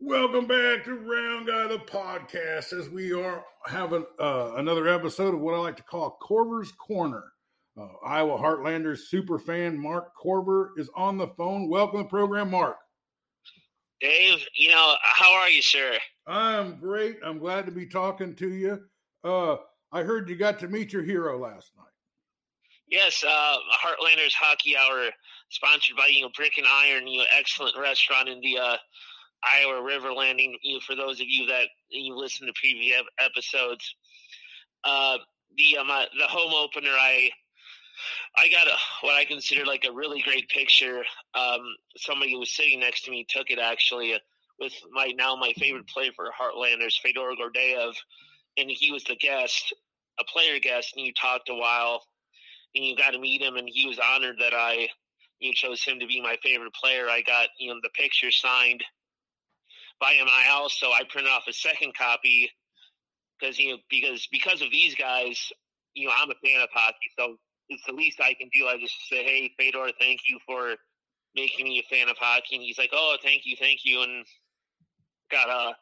Welcome back to Round Guy the podcast as we are having uh, another episode of what I like to call Corver's Corner. Uh, Iowa Heartlanders super fan Mark Corver is on the phone. Welcome to the program, Mark. Dave, you know, how are you, sir? I'm great. I'm glad to be talking to you. Uh, I heard you got to meet your hero last night. Yes, uh, Heartlanders Hockey Hour, sponsored by you know Brick and Iron, you know, excellent restaurant in the uh, Iowa River Landing. You for those of you that you listen to previous episodes, uh, the um, uh, the home opener, I I got a what I consider like a really great picture. Um, somebody who was sitting next to me took it actually uh, with my now my favorite player for Heartlanders, Fedor Gordeev, and he was the guest, a player guest, and you talked a while, and you got to meet him, and he was honored that I you chose him to be my favorite player. I got you know the picture signed by him. I also I printed off a second copy because you know because because of these guys, you know I'm a fan of hockey, so it's the least I can do. I just say, hey Fedor, thank you for making me a fan of hockey, and he's like, oh, thank you, thank you, and got a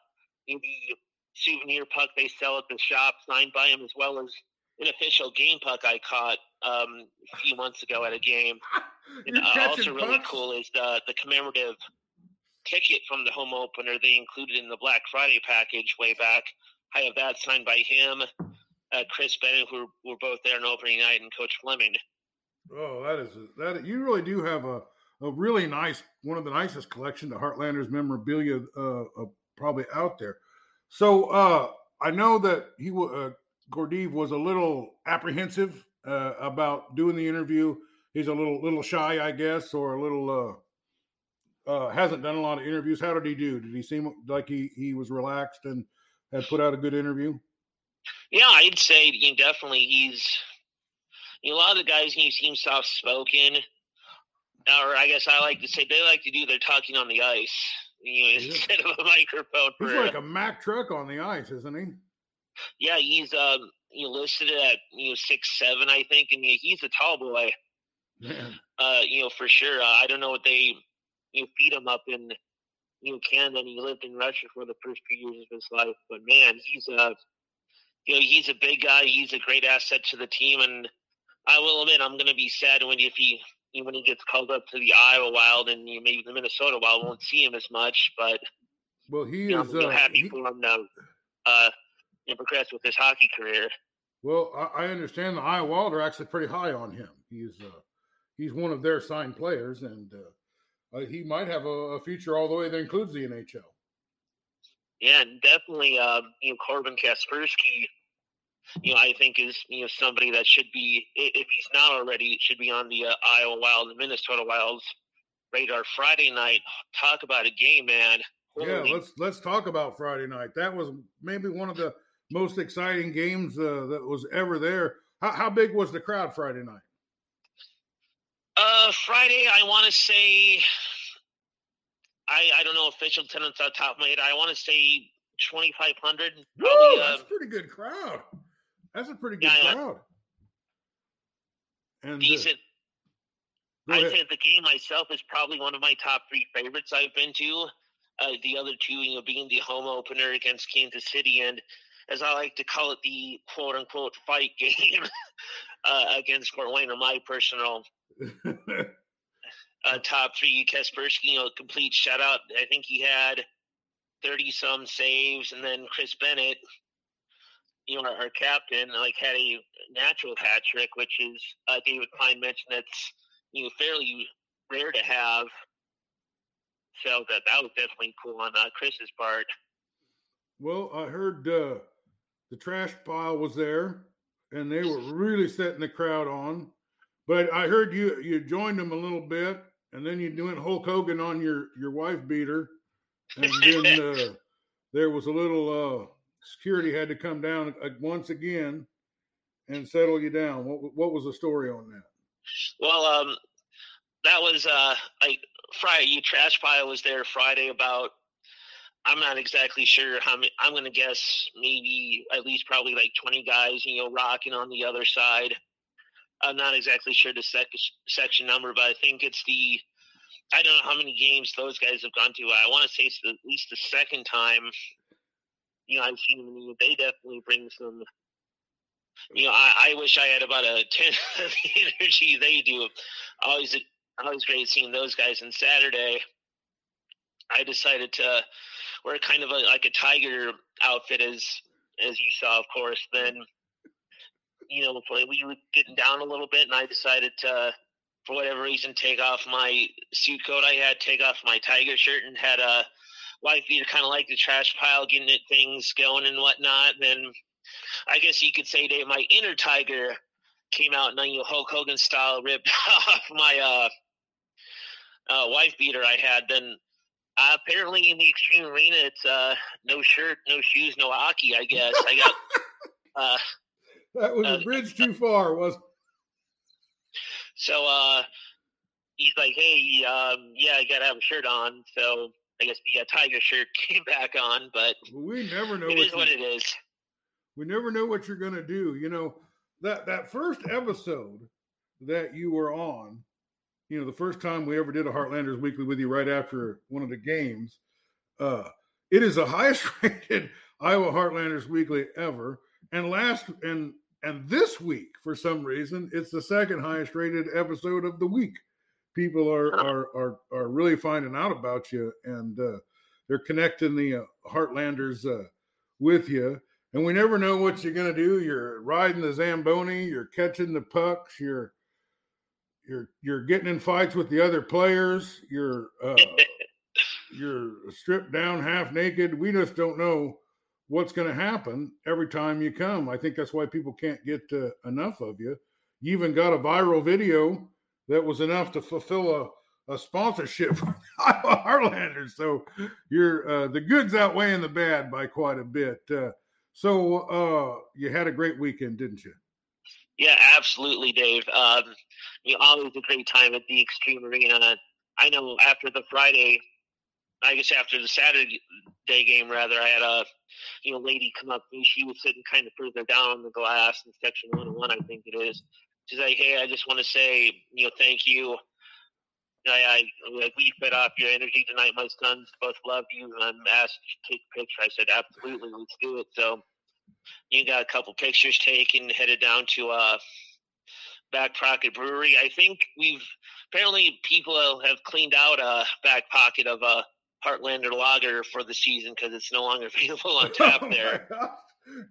souvenir puck they sell at the shop signed by him as well as an official game puck I caught um, a few months ago at a game. and, uh, also really cool is the the commemorative ticket from the home opener they included in the Black Friday package way back. I have that signed by him, uh, Chris Bennett, who were both there on opening night, and Coach Fleming. Oh, that is that. You really do have a, a really nice, one of the nicest collection of Heartlanders memorabilia uh, uh, probably out there. So uh, I know that he uh, Gordeev was a little apprehensive uh, about doing the interview. He's a little little shy, I guess, or a little uh, hasn't done a lot of interviews. How did he do? Did he seem like he he was relaxed and had put out a good interview? Yeah, I'd say you know, definitely he's. You know, a lot of the guys he seems soft spoken, or I guess I like to say they like to do their talking on the ice. You know, yeah. instead of a microphone. He's like a Mack truck on the ice, isn't he? Yeah, he's um you know, listed at you know six seven, I think, and he's a tall boy. Man. Uh, you know, for sure. Uh, I don't know what they you know, feed him up in you know Canada. And he lived in Russia for the first few years of his life, but man, he's a you know he's a big guy. He's a great asset to the team, and I will admit I'm going to be sad when if he when he gets called up to the Iowa Wild and you know, maybe the Minnesota Wild won't see him as much, but well, he you is know, uh, happy he, for him to uh, you know, progress with his hockey career. Well, I, I, understand the Iowa Wild are actually pretty high on him. He's uh, he's one of their signed players, and uh, uh, he might have a, a, future all the way that includes the NHL. Yeah, definitely. Um, you know, Corbin Kaspersky you know, I think is you know somebody that should be if he's not already should be on the uh, Iowa Wild and Minnesota Wild's radar Friday night. Talk about a game, man. Holy. Yeah, let's let's talk about Friday night. That was maybe one of the most exciting games uh, that was ever there. How, how big was the crowd Friday night? Uh, Friday, I want to say, I I don't know official attendance on top of my head. I want to say twenty five hundred. Whoa, that's uh, pretty good crowd. That's a pretty good yeah, crowd. And uh, decent. Uh, I'd say the game myself is probably one of my top three favorites I've been to. Uh, the other two, you know, being the home opener against Kansas City, and as I like to call it, the quote unquote fight game uh, against Fort Wayne, or my personal uh, top three. Kaspersky, you know, complete shutout. I think he had thirty some saves, and then Chris Bennett you know, our, our, captain like had a natural hat trick, which is uh, David Klein mentioned that's you know fairly rare to have. So that that was definitely cool on uh, Chris's part. Well, I heard uh, the trash pile was there, and they were really setting the crowd on. But I heard you you joined them a little bit, and then you went Hulk Hogan on your your wife beater, and then uh, there was a little uh, security had to come down uh, once again and settle you down. What what was the story on that? Well, um, that was uh, like Friday. You trash pile was there Friday about. I'm not exactly sure how many. I'm going to guess maybe at least probably like 20 guys, you know, rocking on the other side. I'm not exactly sure the sec- section number, but I think it's the I don't know how many games those guys have gone to. I want to say it's at least the second time. You know, I've seen them. They definitely bring some. You know, I, I wish I had about a tenth of the energy they do. Always, always great seeing those guys. And Saturday, I decided to wear kind of a, like a tiger outfit, as as you saw, of course. Then, you know, we were getting down a little bit, and I decided to for whatever reason, take off my suit coat I had, take off my tiger shirt, and had a wife beater kind of like the trash pile, getting it things going and whatnot. Then I guess you could say that my inner tiger came out, and then you know, Hulk Hogan style ripped off my uh, uh, wife beater I had. Then uh, apparently in the Xtreme Arena, it's uh, no shirt, no shoes, no Aki. I guess I got. Uh, that was a uh, bridge too far, was so uh, he's like, "Hey, um, yeah, I gotta have a shirt on." So I guess the uh, tiger shirt came back on, but we never know. It what is what it is. We never know what you're gonna do. You know that that first episode that you were on. You know, the first time we ever did a Heartlanders Weekly with you, right after one of the games. Uh, it is the highest rated Iowa Heartlanders Weekly ever. And last and and this week, for some reason, it's the second highest rated episode of the week. People are are are, are really finding out about you, and uh, they're connecting the uh, Heartlanders uh, with you. And we never know what you're going to do. You're riding the zamboni. You're catching the pucks. You're you're you're getting in fights with the other players. You're uh, you're stripped down, half naked. We just don't know what's going to happen every time you come. I think that's why people can't get uh, enough of you. You even got a viral video that was enough to fulfill a, a sponsorship for Iowa Heartlanders. So you're uh, the goods outweighing the bad by quite a bit. Uh, so uh, you had a great weekend, didn't you? Yeah, absolutely, Dave. Um, you know, always a great time at the Xtreme Arena. I know after the Friday, I guess after the Saturday game, rather, I had a you know, lady come up and she was sitting kind of further down the glass in section 101, I think it is. She's like, hey, I just want to say, you know, thank you. I, I like we fed off your energy tonight. My sons both love you, and I'm asked to take a picture. I said, absolutely, let's do it. So you got a couple pictures taken, headed down to uh, Back Pocket Brewery. I think we've apparently people have cleaned out a back pocket of a uh, Heartlander Lager for the season because it's no longer available on tap oh there.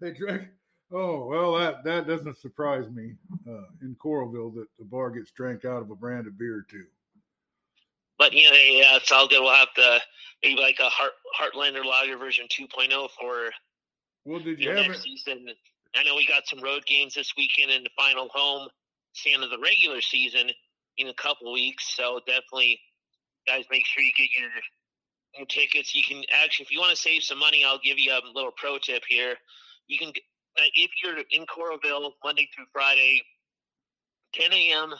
they drank. Oh well, that that doesn't surprise me uh, in Coralville that the bar gets drank out of a brand of beer too. But you know, yeah, it's all good. We'll have to maybe like a Heart, Heartlander Lager version 2.0 for. Well, did you, have next it? season? I know we got some road games this weekend in the final home stand of the regular season in a couple weeks. So definitely, guys, make sure you get your tickets. You can actually, if you want to save some money, I'll give you a little pro tip here. You can, uh, if you're in Coralville Monday through Friday, 10 a.m.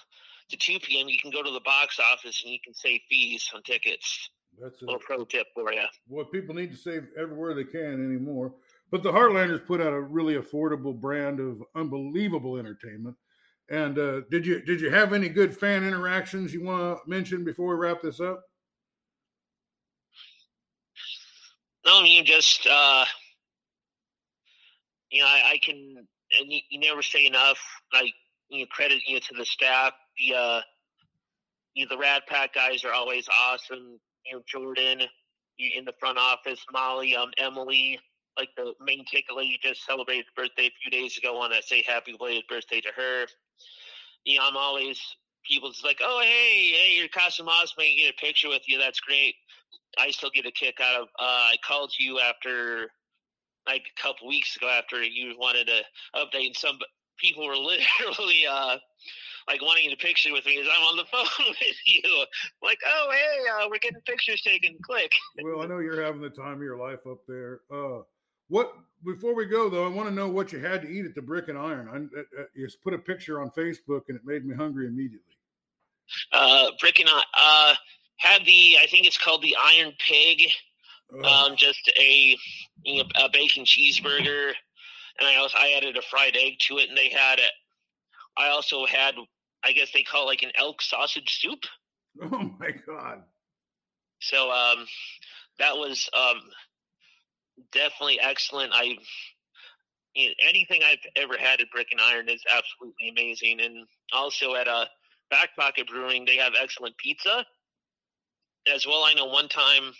to 2 p.m., you can go to the box office and you can save fees on tickets. That's a little pro tip for you. Well, people need to save everywhere they can anymore. But the Heartlanders put out a really affordable brand of unbelievable entertainment. And uh, did you did you have any good fan interactions you want to mention before we wrap this up? No, you just uh, you know I, I can and you, you, never say enough. Like you know, credit you know, to the staff. The uh, you know, the Rad Pack guys are always awesome. You know, Jordan you, in the front office, Molly, um, Emily, like the main ticket lady just celebrated birthday a few days ago. Want to say happy belated birthday to her. You know, I'm always people's like, oh hey, hey, you're Casa Moss, may get a picture with you. That's great. I still get a kick out of. Uh, I called you after like a couple weeks ago after you wanted to update. And some people were literally uh, like wanting to picture with me as I'm on the phone with you. Like, oh hey, uh, we're getting pictures taken. Click. well, I know you're having the time of your life up there. Uh, what before we go though, I want to know what you had to eat at the Brick and Iron. I, I, I just put a picture on Facebook and it made me hungry immediately. Uh, Brick and I. Uh, had the I think it's called the Iron Pig, oh. um, just a you know, a bacon cheeseburger, and I also I added a fried egg to it, and they had it. I also had I guess they call it like an elk sausage soup. Oh my god! So um, that was um, definitely excellent. I you know, anything I've ever had at Brick and Iron is absolutely amazing, and also at a uh, Back Pocket Brewing, they have excellent pizza as well. I know one time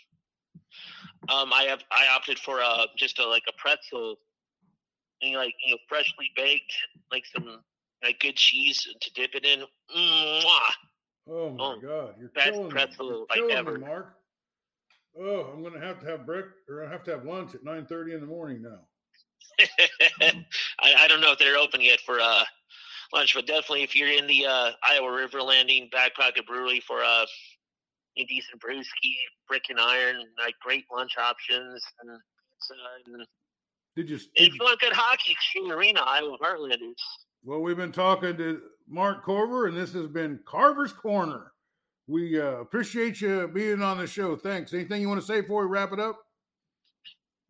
um, I have I opted for a just a like a pretzel, and like you know freshly baked, like some like good cheese to dip it in. Mwah! Oh my oh, god, you're best killing pretzel me. You're like killing ever. Me, Mark. Oh, I'm gonna have to have break or I have to have lunch at 9:30 in the morning now. I, I, don't know if they're open yet for uh, lunch, but definitely if you're in the uh, Iowa River Landing Back Pocket Brewery for uh, a decent brewski, brick and iron, like great lunch options, and, and did you? Did if you want good hockey, Xtreme Arena, Iowa Heartlanders. Well, we've been talking to Mark Corver, and this has been Corver's Corner. We uh, appreciate you being on the show. Thanks. Anything you want to say before we wrap it up?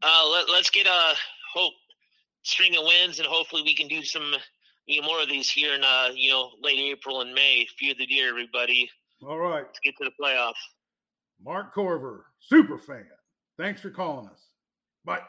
Uh, let, us get a hope string of wins, and hopefully we can do some you know, more of these here in uh, you know late April and May. Fear the deer, everybody. All right, let's get to the playoffs. Mark Corver, super fan. Thanks for calling us. Bye.